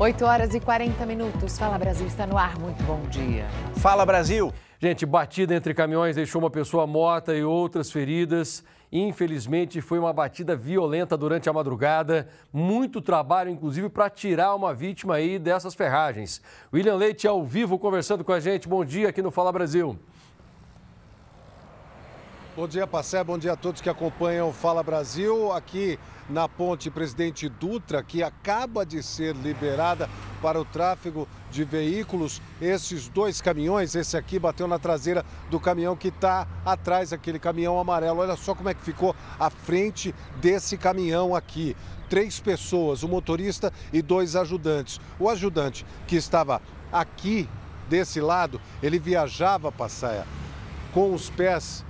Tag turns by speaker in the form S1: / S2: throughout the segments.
S1: 8 horas e 40 minutos. Fala Brasil está no ar. Muito bom dia.
S2: Fala Brasil.
S3: Gente, batida entre caminhões deixou uma pessoa morta e outras feridas. Infelizmente, foi uma batida violenta durante a madrugada. Muito trabalho, inclusive, para tirar uma vítima aí dessas ferragens. William Leite ao vivo conversando com a gente. Bom dia aqui no Fala Brasil.
S4: Bom dia, Passé. Bom dia a todos que acompanham o Fala Brasil. Aqui na ponte Presidente Dutra, que acaba de ser liberada para o tráfego de veículos. Esses dois caminhões, esse aqui bateu na traseira do caminhão que está atrás, aquele caminhão amarelo. Olha só como é que ficou a frente desse caminhão aqui. Três pessoas, o motorista e dois ajudantes. O ajudante que estava aqui desse lado, ele viajava, Passaia, com os pés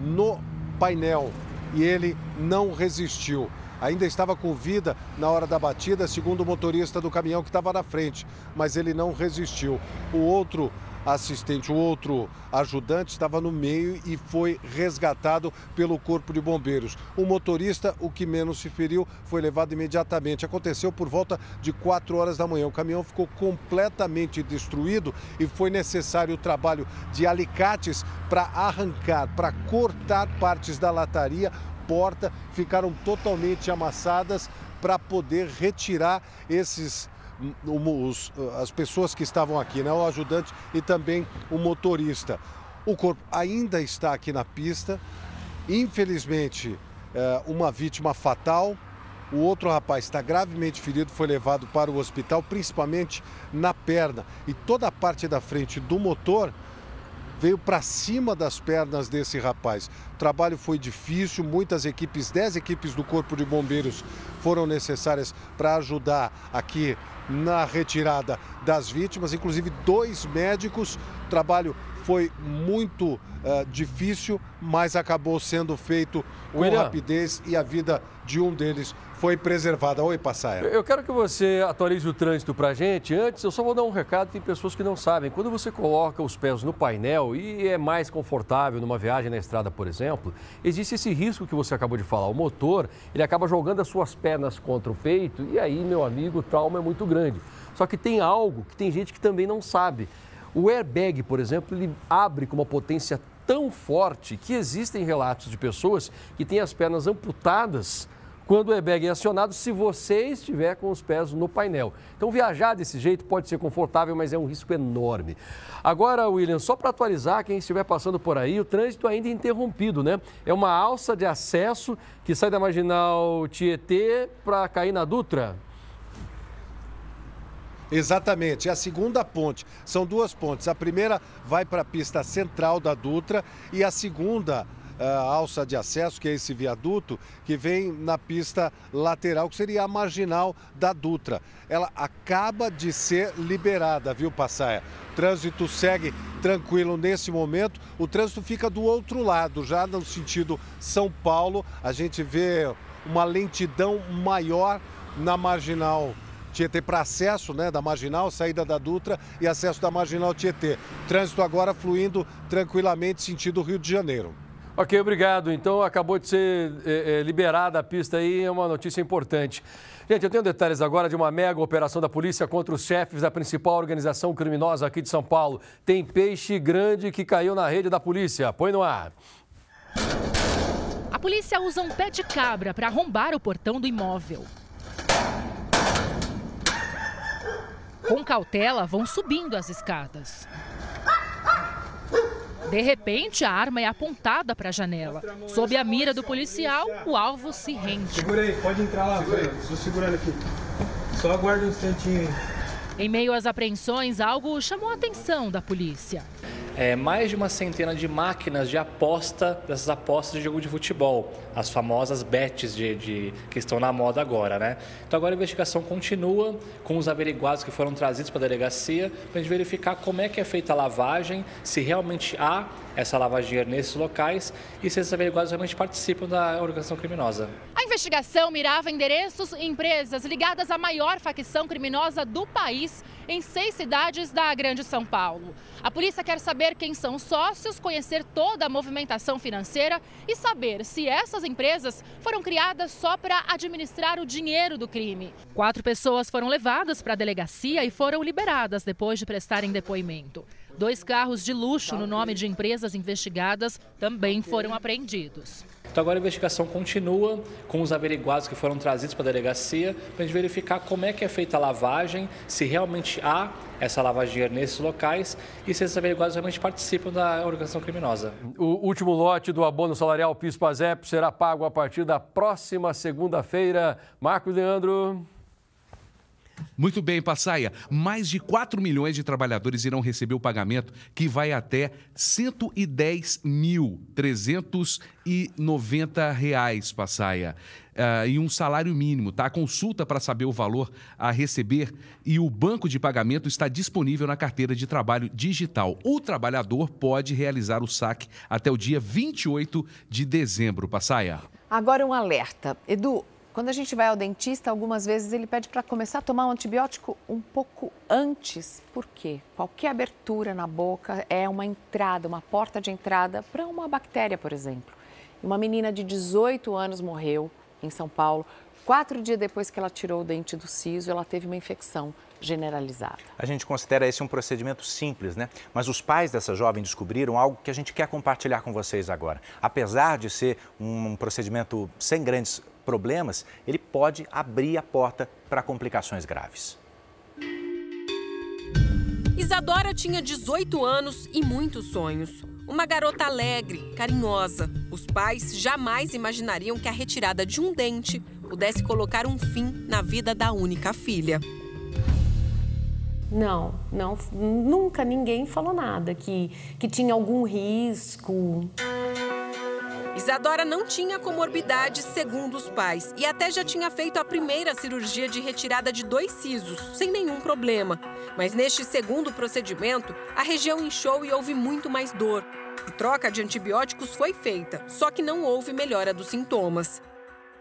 S4: no painel e ele não resistiu ainda estava com vida na hora da batida, segundo o motorista do caminhão que estava na frente, mas ele não resistiu. O outro assistente, o outro ajudante estava no meio e foi resgatado pelo Corpo de Bombeiros. O motorista, o que menos se feriu, foi levado imediatamente. Aconteceu por volta de 4 horas da manhã. O caminhão ficou completamente destruído e foi necessário o trabalho de alicates para arrancar, para cortar partes da lataria porta ficaram totalmente amassadas para poder retirar esses os, as pessoas que estavam aqui, né? o ajudante e também o motorista. O corpo ainda está aqui na pista. Infelizmente, é, uma vítima fatal. O outro rapaz está gravemente ferido, foi levado para o hospital, principalmente na perna. E toda a parte da frente do motor veio para cima das pernas desse rapaz. O trabalho foi difícil, muitas equipes, 10 equipes do Corpo de Bombeiros foram necessárias para ajudar aqui na retirada das vítimas, inclusive dois médicos. O trabalho foi muito uh, difícil, mas acabou sendo feito com William. rapidez e a vida de um deles foi preservada. Oi, Passaia.
S3: Eu quero que você atualize o trânsito para a gente. Antes, eu só vou dar um recado, tem pessoas que não sabem. Quando você coloca os pés no painel e é mais confortável numa viagem na estrada, por exemplo, existe esse risco que você acabou de falar. O motor, ele acaba jogando as suas pernas contra o peito e aí, meu amigo, o trauma é muito grande. Só que tem algo que tem gente que também não sabe. O airbag, por exemplo, ele abre com uma potência tão forte que existem relatos de pessoas que têm as pernas amputadas quando o airbag é acionado se você estiver com os pés no painel. Então, viajar desse jeito pode ser confortável, mas é um risco enorme. Agora, William, só para atualizar quem estiver passando por aí, o trânsito ainda é interrompido, né? É uma alça de acesso que sai da marginal Tietê para cair na Dutra.
S4: Exatamente, é a segunda ponte. São duas pontes. A primeira vai para a pista central da Dutra e a segunda alça de acesso, que é esse viaduto, que vem na pista lateral, que seria a marginal da Dutra. Ela acaba de ser liberada, viu, Passaia? O trânsito segue tranquilo nesse momento. O trânsito fica do outro lado, já no sentido São Paulo. A gente vê uma lentidão maior na marginal Tietê para acesso né, da Marginal, saída da Dutra e acesso da Marginal Tietê. Trânsito agora fluindo tranquilamente sentido Rio de Janeiro.
S3: Ok, obrigado. Então acabou de ser é, é, liberada a pista aí, é uma notícia importante. Gente, eu tenho detalhes agora de uma mega operação da polícia contra os chefes da principal organização criminosa aqui de São Paulo. Tem peixe grande que caiu na rede da polícia. Põe no ar.
S5: A polícia usa um pé de cabra para arrombar o portão do imóvel. Com cautela, vão subindo as escadas. De repente, a arma é apontada para a janela. Sob a mira do policial, o alvo se rende.
S6: Segura aí, pode entrar lá, Estou segurando aqui. Só aguarda um instantinho.
S5: Em meio às apreensões, algo chamou a atenção da polícia
S7: é, mais de uma centena de máquinas de aposta, dessas apostas de jogo de futebol, as famosas bets de, de, que estão na moda agora, né? Então agora a investigação continua com os averiguados que foram trazidos para a delegacia para a gente verificar como é que é feita a lavagem, se realmente há essa lavagem nesses locais e se esses averiguados realmente participam da organização criminosa.
S5: Investigação mirava endereços e empresas ligadas à maior facção criminosa do país em seis cidades da Grande São Paulo. A polícia quer saber quem são os sócios, conhecer toda a movimentação financeira e saber se essas empresas foram criadas só para administrar o dinheiro do crime. Quatro pessoas foram levadas para a delegacia e foram liberadas depois de prestarem depoimento. Dois carros de luxo no nome de empresas investigadas também foram apreendidos.
S7: Então agora a investigação continua com os averiguados que foram trazidos para a delegacia para a gente verificar como é que é feita a lavagem, se realmente há essa lavagem de dinheiro nesses locais e se esses averiguados realmente participam da organização criminosa.
S3: O último lote do abono salarial PIS-PASEP será pago a partir da próxima segunda-feira. Marcos Leandro.
S2: Muito bem, Passaia. Mais de 4 milhões de trabalhadores irão receber o pagamento que vai até 110.390 reais, Passaia. Uh, e um salário mínimo, tá? Consulta para saber o valor a receber e o banco de pagamento está disponível na carteira de trabalho digital. O trabalhador pode realizar o saque até o dia 28 de dezembro, Passaia.
S1: Agora um alerta. Edu, quando a gente vai ao dentista, algumas vezes ele pede para começar a tomar um antibiótico um pouco antes. Por quê? Qualquer abertura na boca é uma entrada, uma porta de entrada para uma bactéria, por exemplo. Uma menina de 18 anos morreu em São Paulo. Quatro dias depois que ela tirou o dente do siso, ela teve uma infecção generalizada.
S8: A gente considera esse um procedimento simples, né? Mas os pais dessa jovem descobriram algo que a gente quer compartilhar com vocês agora. Apesar de ser um procedimento sem grandes problemas, ele pode abrir a porta para complicações graves.
S9: Isadora tinha 18 anos e muitos sonhos. Uma garota alegre, carinhosa. Os pais jamais imaginariam que a retirada de um dente pudesse colocar um fim na vida da única filha.
S10: Não, não, nunca ninguém falou nada que, que tinha algum risco.
S9: Isadora não tinha comorbidades, segundo os pais, e até já tinha feito a primeira cirurgia de retirada de dois sisos, sem nenhum problema. Mas neste segundo procedimento, a região inchou e houve muito mais dor. A troca de antibióticos foi feita, só que não houve melhora dos sintomas.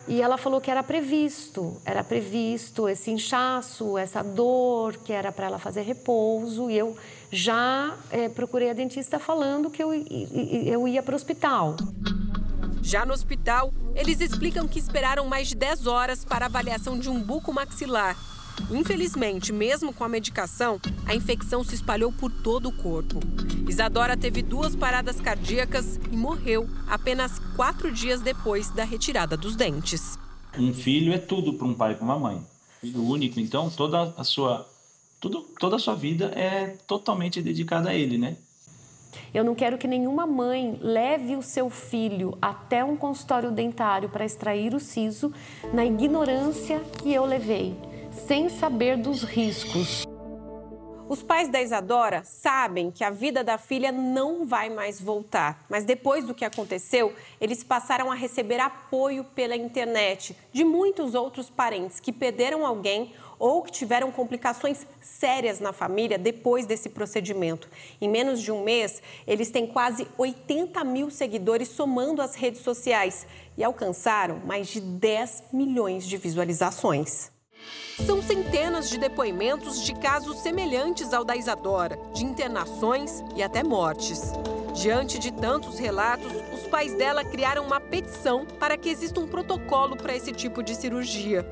S10: E ela falou que era previsto, era previsto esse inchaço, essa dor, que era para ela fazer repouso. E eu já é, procurei a dentista falando que eu, eu ia para o hospital.
S9: Já no hospital, eles explicam que esperaram mais de 10 horas para avaliação de um buco maxilar. Infelizmente, mesmo com a medicação, a infecção se espalhou por todo o corpo. Isadora teve duas paradas cardíacas e morreu apenas quatro dias depois da retirada dos dentes.
S6: Um filho é tudo para um pai e para uma mãe. Filho único, então toda a sua tudo, toda a sua vida é totalmente dedicada a ele, né?
S10: Eu não quero que nenhuma mãe leve o seu filho até um consultório dentário para extrair o siso na ignorância que eu levei, sem saber dos riscos.
S9: Os pais da Isadora sabem que a vida da filha não vai mais voltar, mas depois do que aconteceu, eles passaram a receber apoio pela internet de muitos outros parentes que perderam alguém ou que tiveram complicações sérias na família depois desse procedimento. Em menos de um mês, eles têm quase 80 mil seguidores somando as redes sociais e alcançaram mais de 10 milhões de visualizações. São centenas de depoimentos de casos semelhantes ao da Isadora, de internações e até mortes. Diante de tantos relatos, os pais dela criaram uma petição para que exista um protocolo para esse tipo de cirurgia.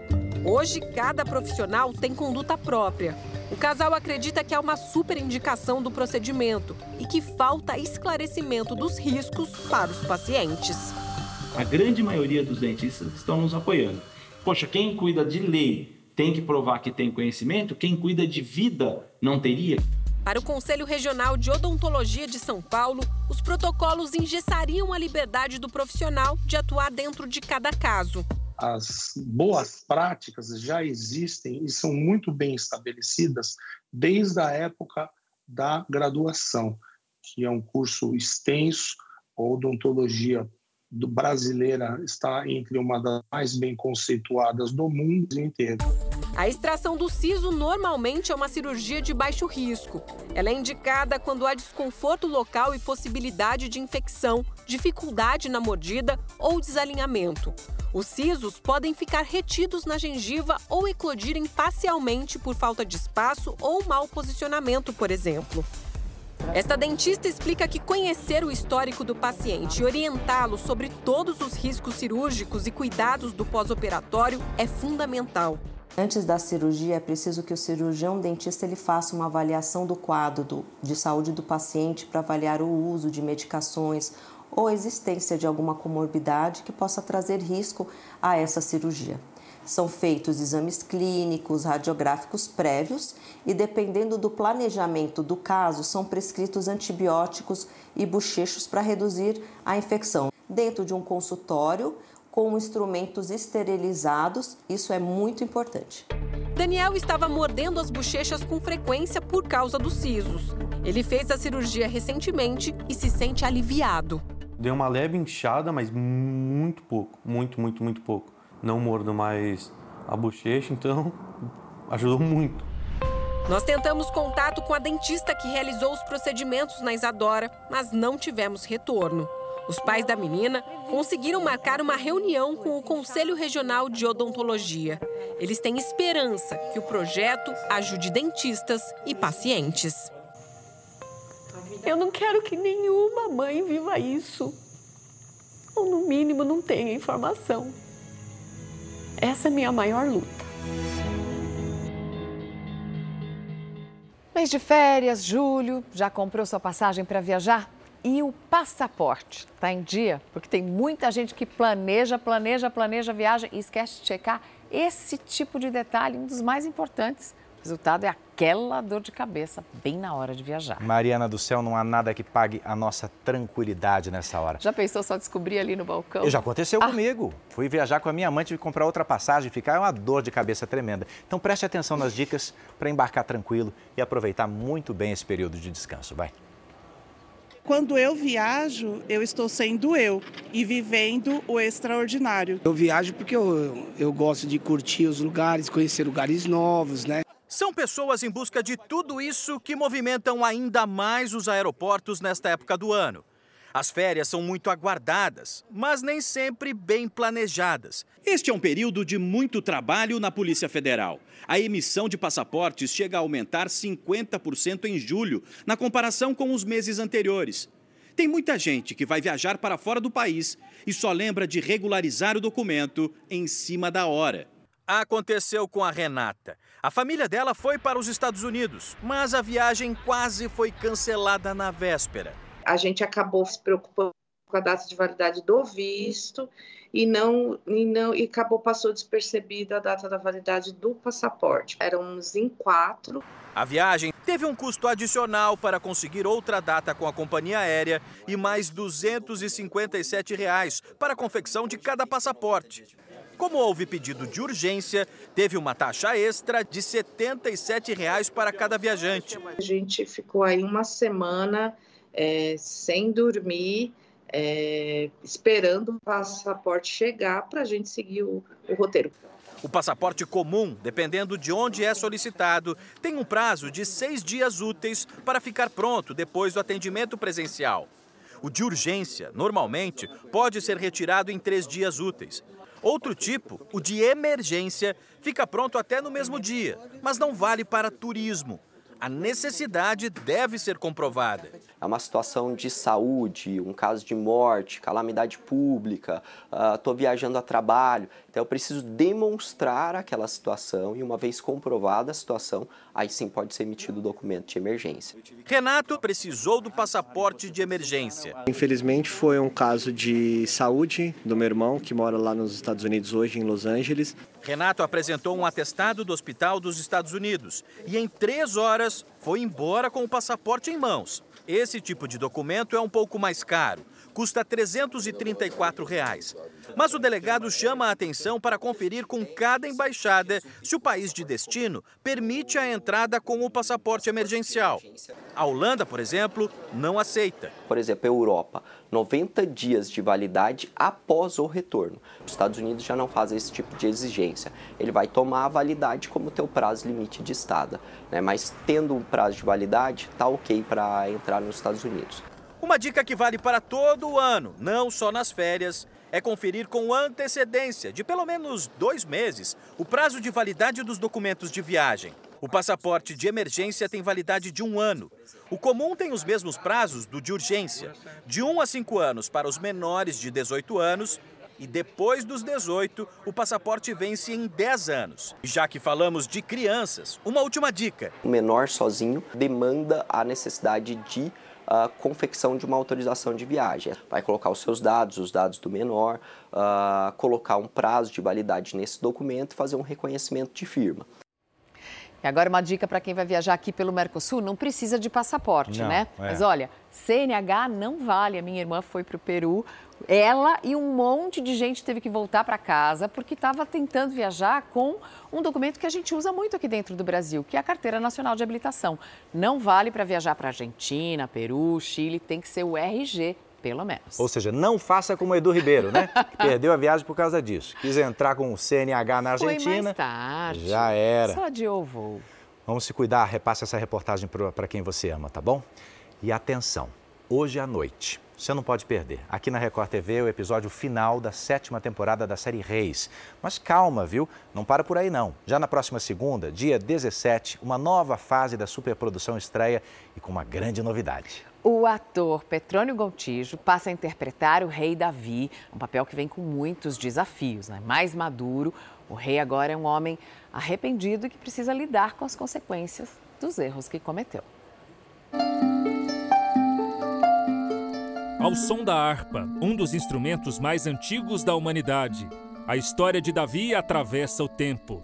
S9: Hoje, cada profissional tem conduta própria. O casal acredita que há uma super indicação do procedimento e que falta esclarecimento dos riscos para os pacientes.
S6: A grande maioria dos dentistas estão nos apoiando. Poxa, quem cuida de lei tem que provar que tem conhecimento, quem cuida de vida não teria.
S9: Para o Conselho Regional de Odontologia de São Paulo, os protocolos engessariam a liberdade do profissional de atuar dentro de cada caso
S11: as boas práticas já existem e são muito bem estabelecidas desde a época da graduação, que é um curso extenso, odontologia do brasileira está entre uma das mais bem conceituadas do mundo inteiro.
S9: A extração do siso normalmente é uma cirurgia de baixo risco. Ela é indicada quando há desconforto local e possibilidade de infecção, dificuldade na mordida ou desalinhamento. Os sisos podem ficar retidos na gengiva ou eclodirem parcialmente por falta de espaço ou mau posicionamento, por exemplo. Esta dentista explica que conhecer o histórico do paciente e orientá-lo sobre todos os riscos cirúrgicos e cuidados do pós-operatório é fundamental.
S12: Antes da cirurgia, é preciso que o cirurgião dentista ele faça uma avaliação do quadro do, de saúde do paciente para avaliar o uso de medicações ou existência de alguma comorbidade que possa trazer risco a essa cirurgia. São feitos exames clínicos, radiográficos prévios e, dependendo do planejamento do caso, são prescritos antibióticos e bochechos para reduzir a infecção. Dentro de um consultório, com instrumentos esterilizados, isso é muito importante.
S9: Daniel estava mordendo as bochechas com frequência por causa dos sisos. Ele fez a cirurgia recentemente e se sente aliviado.
S13: Deu uma leve inchada, mas muito pouco, muito, muito, muito pouco não mordo mais a bochecha, então ajudou muito.
S9: Nós tentamos contato com a dentista que realizou os procedimentos na Isadora, mas não tivemos retorno. Os pais da menina conseguiram marcar uma reunião com o Conselho Regional de Odontologia. Eles têm esperança que o projeto ajude dentistas e pacientes.
S10: Eu não quero que nenhuma mãe viva isso. Ou, no mínimo, não tenha informação. Essa é a minha maior luta.
S1: Mês de férias, julho, já comprou sua passagem para viajar? E o passaporte está em dia? Porque tem muita gente que planeja, planeja, planeja viagem e esquece de checar esse tipo de detalhe, um dos mais importantes resultado é aquela dor de cabeça bem na hora de viajar.
S8: Mariana do céu, não há nada que pague a nossa tranquilidade nessa hora.
S1: Já pensou só descobrir ali no balcão?
S8: Já aconteceu ah. comigo. Fui viajar com a minha mãe, tive que comprar outra passagem, ficar é uma dor de cabeça tremenda. Então preste atenção nas dicas para embarcar tranquilo e aproveitar muito bem esse período de descanso. Vai.
S14: Quando eu viajo, eu estou sendo eu e vivendo o extraordinário.
S15: Eu viajo porque eu, eu gosto de curtir os lugares, conhecer lugares novos, né?
S16: São pessoas em busca de tudo isso que movimentam ainda mais os aeroportos nesta época do ano. As férias são muito aguardadas, mas nem sempre bem planejadas. Este é um período de muito trabalho na Polícia Federal. A emissão de passaportes chega a aumentar 50% em julho, na comparação com os meses anteriores. Tem muita gente que vai viajar para fora do país e só lembra de regularizar o documento em cima da hora. Aconteceu com a Renata. A família dela foi para os Estados Unidos, mas a viagem quase foi cancelada na véspera.
S17: A gente acabou se preocupando com a data de validade do visto e não e não e acabou passou despercebida a data da validade do passaporte. Éramos em quatro.
S16: A viagem teve um custo adicional para conseguir outra data com a companhia aérea e mais 257 reais para a confecção de cada passaporte. Como houve pedido de urgência, teve uma taxa extra de 77 reais para cada viajante.
S17: A gente ficou aí uma semana é, sem dormir, é, esperando o passaporte chegar para a gente seguir o, o roteiro.
S16: O passaporte comum, dependendo de onde é solicitado, tem um prazo de seis dias úteis para ficar pronto depois do atendimento presencial. O de urgência, normalmente, pode ser retirado em três dias úteis. Outro tipo, o de emergência, fica pronto até no mesmo dia, mas não vale para turismo. A necessidade deve ser comprovada.
S18: É uma situação de saúde, um caso de morte, calamidade pública, estou uh, ah, viajando a trabalho. Então eu preciso demonstrar aquela situação e, uma vez comprovada a situação, aí sim pode ser emitido o documento de emergência.
S16: Renato precisou do passaporte de emergência.
S19: Infelizmente foi um caso de saúde do meu irmão, que mora lá nos Estados Unidos hoje, em Los Angeles.
S16: Renato apresentou um atestado do Hospital dos Estados Unidos e, em três horas, foi embora com o passaporte em mãos. Esse tipo de documento é um pouco mais caro, custa 334 reais. Mas o delegado chama a atenção para conferir com cada embaixada se o país de destino permite a entrada com o passaporte emergencial. A Holanda, por exemplo, não aceita.
S18: Por exemplo, a Europa, 90 dias de validade após o retorno. Os Estados Unidos já não fazem esse tipo de exigência. Ele vai tomar a validade como teu prazo limite de estada, né? mas tendo um prazo de validade, tá ok para entrar nos Estados Unidos.
S16: Uma dica que vale para todo o ano, não só nas férias, é conferir com antecedência de pelo menos dois meses o prazo de validade dos documentos de viagem. O passaporte de emergência tem validade de um ano. O comum tem os mesmos prazos do de urgência, de 1 a 5 anos para os menores de 18 anos e depois dos 18, o passaporte vence em 10 anos. Já que falamos de crianças, uma última dica.
S18: O menor sozinho demanda a necessidade de uh, confecção de uma autorização de viagem. Vai colocar os seus dados, os dados do menor, uh, colocar um prazo de validade nesse documento e fazer um reconhecimento de firma.
S1: E agora uma dica para quem vai viajar aqui pelo Mercosul, não precisa de passaporte,
S8: não,
S1: né?
S8: É.
S1: Mas olha, CNH não vale. A minha irmã foi para o Peru, ela e um monte de gente teve que voltar para casa porque estava tentando viajar com um documento que a gente usa muito aqui dentro do Brasil, que é a Carteira Nacional de Habilitação. Não vale para viajar para Argentina, Peru, Chile, tem que ser o RG pelo menos.
S8: Ou seja, não faça como o Edu Ribeiro, né? Que perdeu a viagem por causa disso. Quis entrar com o CNH na Argentina.
S1: Foi mais tarde.
S8: Já era.
S1: Só adiou o voo.
S8: Vamos se cuidar, repasse essa reportagem para quem você ama, tá bom? E atenção, hoje à noite, você não pode perder. Aqui na Record TV, o episódio final da sétima temporada da série Reis. Mas calma, viu? Não para por aí não. Já na próxima segunda, dia 17, uma nova fase da superprodução estreia e com uma grande novidade.
S1: O ator Petrônio Gontijo passa a interpretar o rei Davi, um papel que vem com muitos desafios. Né? Mais maduro, o rei agora é um homem arrependido que precisa lidar com as consequências dos erros que cometeu.
S20: Ao som da harpa, um dos instrumentos mais antigos da humanidade, a história de Davi atravessa o tempo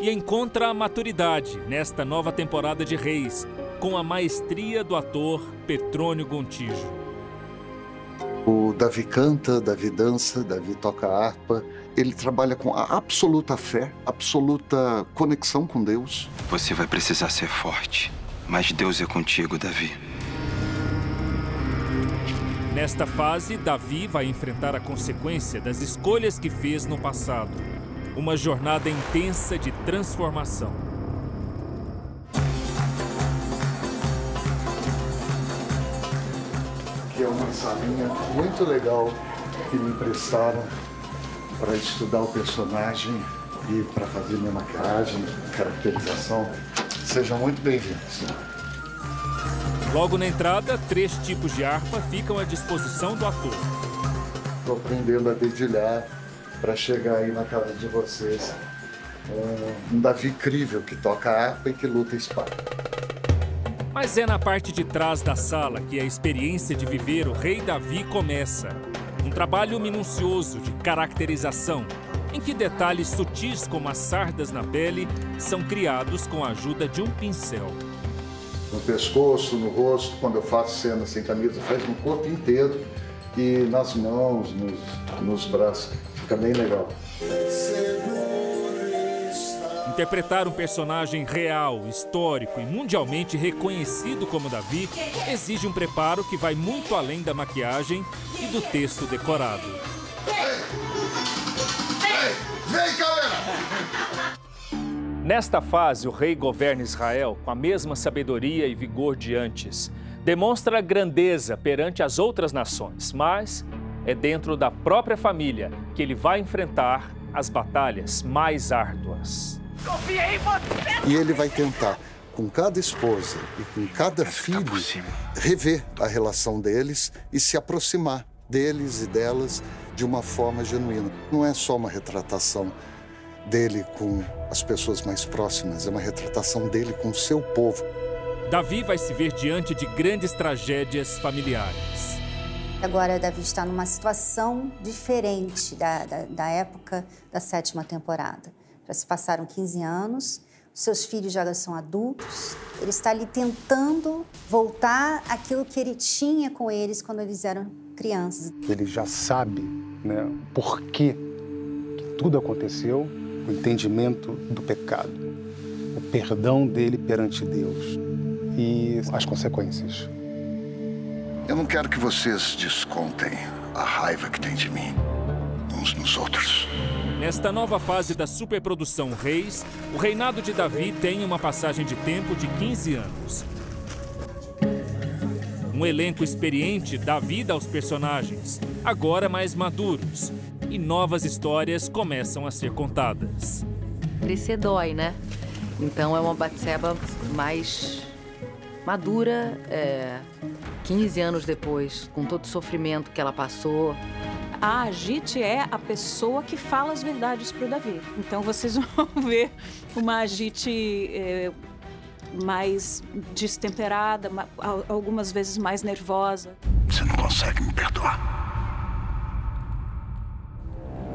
S20: e encontra a maturidade nesta nova temporada de Reis, com a maestria do ator Petrônio Gontijo.
S21: O Davi canta, Davi dança, Davi toca harpa. Ele trabalha com a absoluta fé, absoluta conexão com Deus.
S22: Você vai precisar ser forte, mas Deus é contigo, Davi.
S20: Nesta fase, Davi vai enfrentar a consequência das escolhas que fez no passado. Uma jornada intensa de transformação.
S21: Que é uma salinha muito legal que me emprestaram para estudar o personagem e para fazer minha maquiagem, caracterização. Sejam muito bem-vindos.
S20: Logo na entrada, três tipos de harpa ficam à disposição do ator.
S21: Estou aprendendo a dedilhar para chegar aí na casa de vocês. Um, um Davi incrível que toca harpa e que luta espada.
S20: Mas é na parte de trás da sala que a experiência de viver o Rei Davi começa. Um trabalho minucioso de caracterização, em que detalhes sutis como as sardas na pele são criados com a ajuda de um pincel.
S21: No pescoço, no rosto, quando eu faço cena sem camisa, faz no corpo inteiro e nas mãos, nos, nos braços. Fica bem legal.
S20: Interpretar um personagem real, histórico e mundialmente reconhecido como Davi exige um preparo que vai muito além da maquiagem e do texto decorado.
S21: Vem, galera!
S20: Nesta fase, o rei governa Israel com a mesma sabedoria e vigor de antes. Demonstra grandeza perante as outras nações, mas é dentro da própria família que ele vai enfrentar as batalhas mais árduas.
S21: Confia em você! E ele vai tentar, com cada esposa e com cada filho, rever a relação deles e se aproximar deles e delas de uma forma genuína. Não é só uma retratação dele com as pessoas mais próximas, é uma retratação dele com o seu povo.
S20: Davi vai se ver diante de grandes tragédias familiares.
S23: Agora, Davi está numa situação diferente da, da, da época da sétima temporada. Já se passaram 15 anos, seus filhos já são adultos. Ele está ali tentando voltar aquilo que ele tinha com eles quando eles eram crianças.
S24: Ele já sabe né, por que tudo aconteceu, o entendimento do pecado, o perdão dele perante Deus e as consequências.
S21: Eu não quero que vocês descontem a raiva que tem de mim uns nos outros.
S20: Nesta nova fase da superprodução Reis, o reinado de Davi tem uma passagem de tempo de 15 anos. Um elenco experiente dá vida aos personagens, agora mais maduros, e novas histórias começam a ser contadas.
S25: Crescer dói, né? Então é uma Batseba mais madura, é, 15 anos depois, com todo o sofrimento que ela passou,
S26: a Agite é a pessoa que fala as verdades para o Davi. Então vocês vão ver uma Agite é, mais destemperada, algumas vezes mais nervosa.
S21: Você não consegue me perdoar.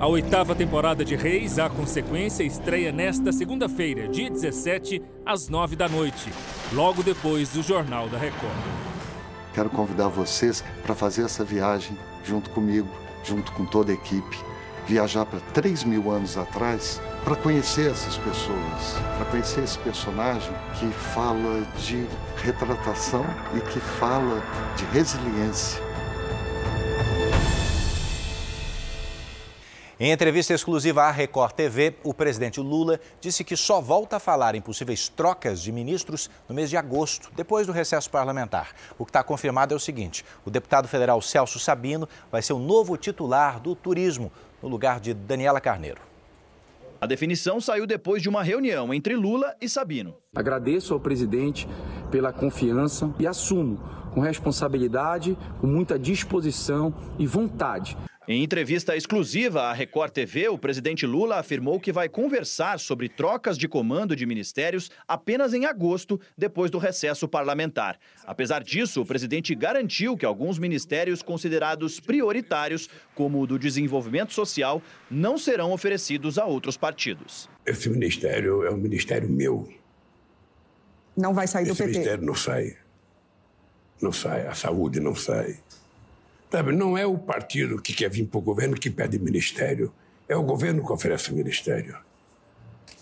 S20: A oitava temporada de Reis, a consequência, estreia nesta segunda-feira, dia 17, às nove da noite, logo depois do Jornal da Record.
S21: Quero convidar vocês para fazer essa viagem junto comigo junto com toda a equipe, viajar para 3 mil anos atrás para conhecer essas pessoas, para conhecer esse personagem que fala de retratação e que fala de resiliência.
S8: Em entrevista exclusiva à Record TV, o presidente Lula disse que só volta a falar em possíveis trocas de ministros no mês de agosto, depois do recesso parlamentar. O que está confirmado é o seguinte: o deputado federal Celso Sabino vai ser o novo titular do turismo, no lugar de Daniela Carneiro.
S16: A definição saiu depois de uma reunião entre Lula e Sabino.
S27: Agradeço ao presidente pela confiança e assumo com responsabilidade, com muita disposição e vontade
S16: em entrevista exclusiva à Record TV, o presidente Lula afirmou que vai conversar sobre trocas de comando de ministérios apenas em agosto, depois do recesso parlamentar. Apesar disso, o presidente garantiu que alguns ministérios considerados prioritários, como o do desenvolvimento social, não serão oferecidos a outros partidos.
S28: Esse ministério é um ministério meu.
S29: Não vai sair
S28: Esse
S29: do PT?
S28: Esse ministério não sai. Não sai. A saúde não sai. Sabe, não é o partido que quer vir para o governo que pede ministério, é o governo que oferece o ministério.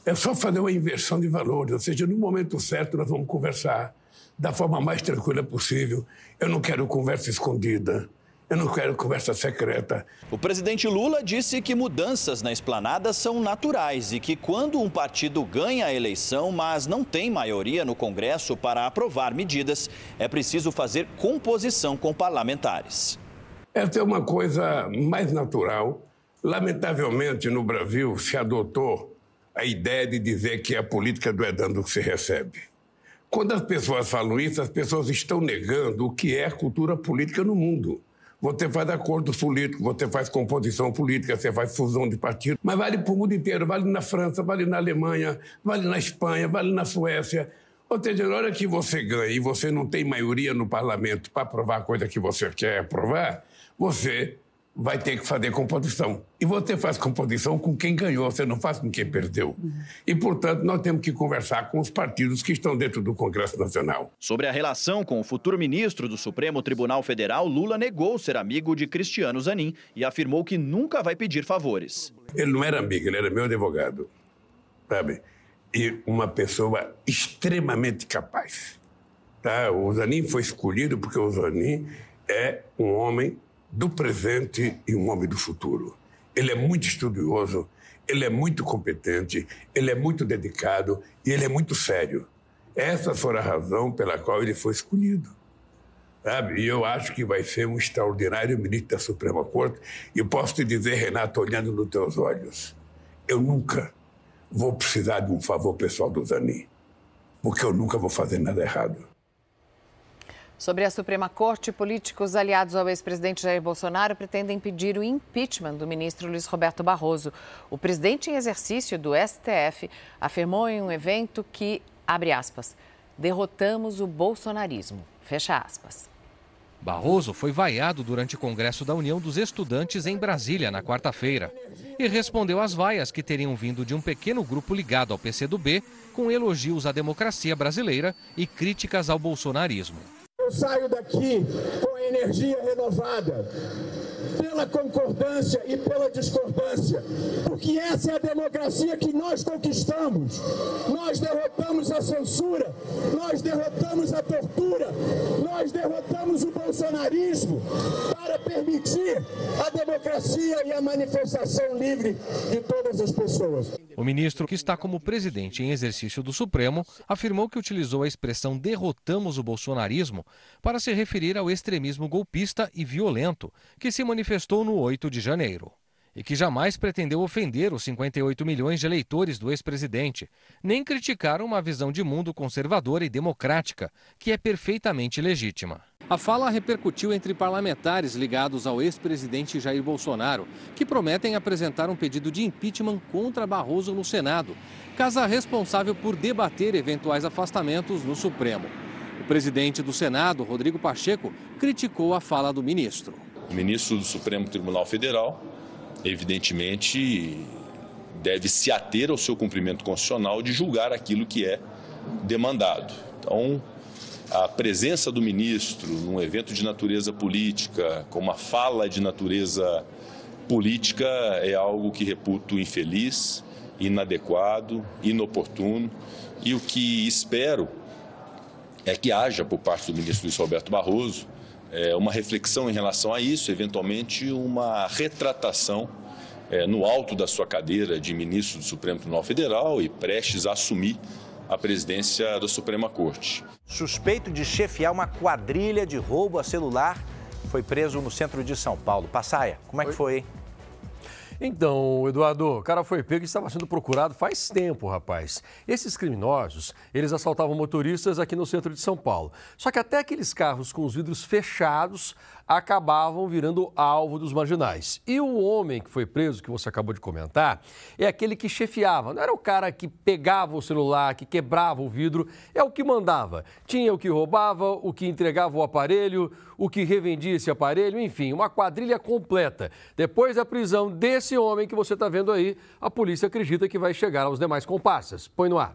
S28: É só fazer uma inversão de valores, ou seja, no momento certo nós vamos conversar da forma mais tranquila possível. Eu não quero conversa escondida. Eu não quero conversa secreta.
S16: O presidente Lula disse que mudanças na esplanada são naturais e que quando um partido ganha a eleição, mas não tem maioria no Congresso para aprovar medidas, é preciso fazer composição com parlamentares.
S28: Essa é uma coisa mais natural. Lamentavelmente, no Brasil, se adotou a ideia de dizer que a política do é dando que se recebe. Quando as pessoas falam isso, as pessoas estão negando o que é cultura política no mundo. Você faz acordos políticos, você faz composição política, você faz fusão de partidos, mas vale para o mundo inteiro, vale na França, vale na Alemanha, vale na Espanha, vale na Suécia. Ou seja, na hora que você ganha e você não tem maioria no parlamento para aprovar a coisa que você quer aprovar, você vai ter que fazer composição. E você faz composição com quem ganhou, você não faz com quem perdeu. E, portanto, nós temos que conversar com os partidos que estão dentro do Congresso Nacional.
S16: Sobre a relação com o futuro ministro do Supremo Tribunal Federal, Lula negou ser amigo de Cristiano Zanin e afirmou que nunca vai pedir favores.
S28: Ele não era amigo, ele era meu advogado, sabe? E uma pessoa extremamente capaz. Tá? O Zanin foi escolhido porque o Zanin é um homem do presente e um homem do futuro. Ele é muito estudioso, ele é muito competente, ele é muito dedicado e ele é muito sério. Essa foi a razão pela qual ele foi escolhido. Sabe? E eu acho que vai ser um extraordinário ministro da Suprema Corte. E posso te dizer, Renato, olhando nos teus olhos, eu nunca vou precisar de um favor pessoal do Zanin, porque eu nunca vou fazer nada errado.
S1: Sobre a Suprema Corte, políticos aliados ao ex-presidente Jair Bolsonaro pretendem pedir o impeachment do ministro Luiz Roberto Barroso. O presidente em exercício do STF afirmou em um evento que, abre aspas, derrotamos o bolsonarismo, fecha aspas.
S30: Barroso foi vaiado durante o Congresso da União dos Estudantes em Brasília na quarta-feira e respondeu às vaias que teriam vindo de um pequeno grupo ligado ao PCdoB com elogios à democracia brasileira e críticas ao bolsonarismo.
S31: Eu saio daqui com a energia renovada, pela concordância e pela discordância, porque essa é a democracia que nós conquistamos. Nós derrotamos a censura, nós derrotamos a tortura, nós derrotamos o bolsonarismo para permitir a democracia e a manifestação livre de todas as pessoas.
S30: O ministro, que está como presidente em exercício do Supremo, afirmou que utilizou a expressão derrotamos o bolsonarismo para se referir ao extremismo golpista e violento que se manifestou no 8 de janeiro. E que jamais pretendeu ofender os 58 milhões de eleitores do ex-presidente, nem criticar uma visão de mundo conservadora e democrática, que é perfeitamente legítima. A fala repercutiu entre parlamentares ligados ao ex-presidente Jair Bolsonaro, que prometem apresentar um pedido de impeachment contra Barroso no Senado, casa responsável por debater eventuais afastamentos no Supremo. O presidente do Senado, Rodrigo Pacheco, criticou a fala do ministro.
S32: Ministro do Supremo Tribunal Federal, evidentemente, deve se ater ao seu cumprimento constitucional de julgar aquilo que é demandado. Então, a presença do ministro num evento de natureza política, com uma fala de natureza política, é algo que reputo infeliz, inadequado, inoportuno. E o que espero é que haja, por parte do ministro Luiz Roberto Barroso, é, uma reflexão em relação a isso, eventualmente uma retratação é, no alto da sua cadeira de ministro do Supremo Tribunal Federal e prestes a assumir a presidência da Suprema Corte.
S8: Suspeito de chefiar uma quadrilha de roubo a celular foi preso no centro de São Paulo. Passaia, como é que foi, hein?
S3: Então, Eduardo, o cara foi pego e estava sendo procurado faz tempo, rapaz. Esses criminosos, eles assaltavam motoristas aqui no centro de São Paulo. Só que até aqueles carros com os vidros fechados acabavam virando alvo dos marginais. E o homem que foi preso, que você acabou de comentar, é aquele que chefiava. Não era o cara que pegava o celular, que quebrava o vidro, é o que mandava. Tinha o que roubava, o que entregava o aparelho, o que revendia esse aparelho, enfim, uma quadrilha completa. Depois da prisão desse homem que você está vendo aí, a polícia acredita que vai chegar aos demais comparsas. Põe no ar.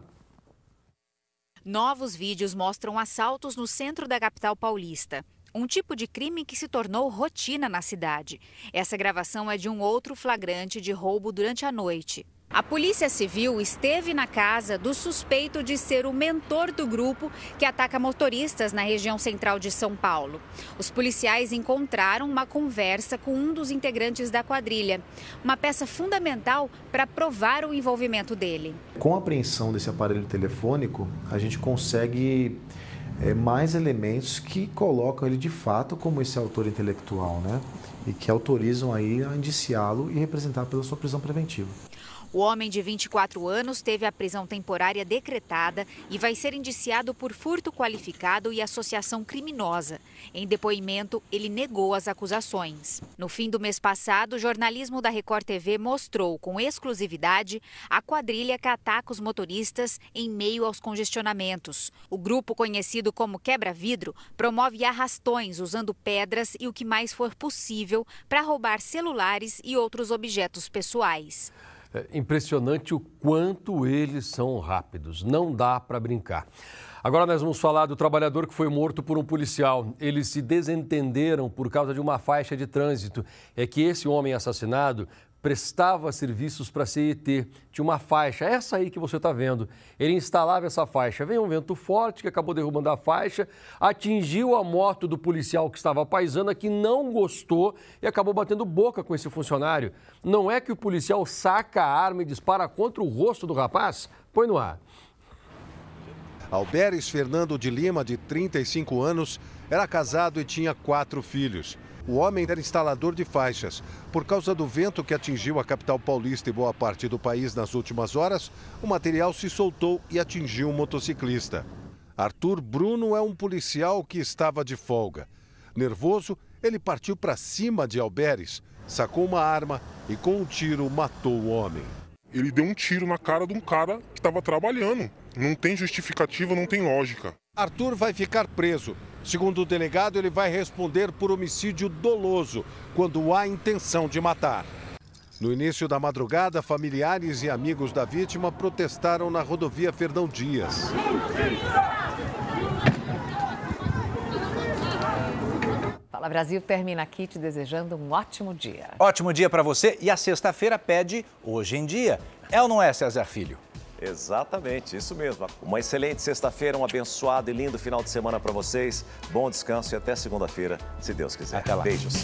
S33: Novos vídeos mostram assaltos no centro da capital paulista um tipo de crime que se tornou rotina na cidade. Essa gravação é de um outro flagrante de roubo durante a noite. A Polícia Civil esteve na casa do suspeito de ser o mentor do grupo que ataca motoristas na região central de São Paulo. Os policiais encontraram uma conversa com um dos integrantes da quadrilha, uma peça fundamental para provar o envolvimento dele.
S34: Com a apreensão desse aparelho telefônico, a gente consegue é, mais elementos que colocam ele de fato como esse autor intelectual, né? E que autorizam aí a indiciá-lo e representar pela sua prisão preventiva.
S33: O homem de 24 anos teve a prisão temporária decretada e vai ser indiciado por furto qualificado e associação criminosa. Em depoimento, ele negou as acusações. No fim do mês passado, o jornalismo da Record TV mostrou com exclusividade a quadrilha que ataca os motoristas em meio aos congestionamentos. O grupo, conhecido como Quebra-Vidro, promove arrastões usando pedras e o que mais for possível para roubar celulares e outros objetos pessoais.
S3: É impressionante o quanto eles são rápidos, não dá para brincar. Agora nós vamos falar do trabalhador que foi morto por um policial. Eles se desentenderam por causa de uma faixa de trânsito. É que esse homem assassinado prestava serviços para a CET. Tinha uma faixa, essa aí que você está vendo. Ele instalava essa faixa. Veio um vento forte que acabou derrubando a faixa, atingiu a moto do policial que estava paisana, que não gostou e acabou batendo boca com esse funcionário. Não é que o policial saca a arma e dispara contra o rosto do rapaz? Põe no ar.
S4: Alberes Fernando de Lima, de 35 anos, era casado e tinha quatro filhos. O homem era instalador de faixas. Por causa do vento que atingiu a capital paulista e boa parte do país nas últimas horas, o material se soltou e atingiu um motociclista. Arthur Bruno é um policial que estava de folga. Nervoso, ele partiu para cima de Alberes, sacou uma arma e com um tiro matou o homem.
S35: Ele deu um tiro na cara de um cara que estava trabalhando. Não tem justificativa, não tem lógica.
S4: Arthur vai ficar preso Segundo o delegado, ele vai responder por homicídio doloso, quando há intenção de matar. No início da madrugada, familiares e amigos da vítima protestaram na rodovia Fernão Dias.
S1: Fala Brasil termina aqui te desejando um ótimo dia.
S8: Ótimo dia para você e a sexta-feira pede hoje em dia. É ou não é, César Filho?
S35: Exatamente, isso mesmo. Uma excelente sexta-feira, um abençoado e lindo final de semana para vocês. Bom descanso e até segunda-feira, se Deus quiser.
S8: Até lá.
S35: Beijos.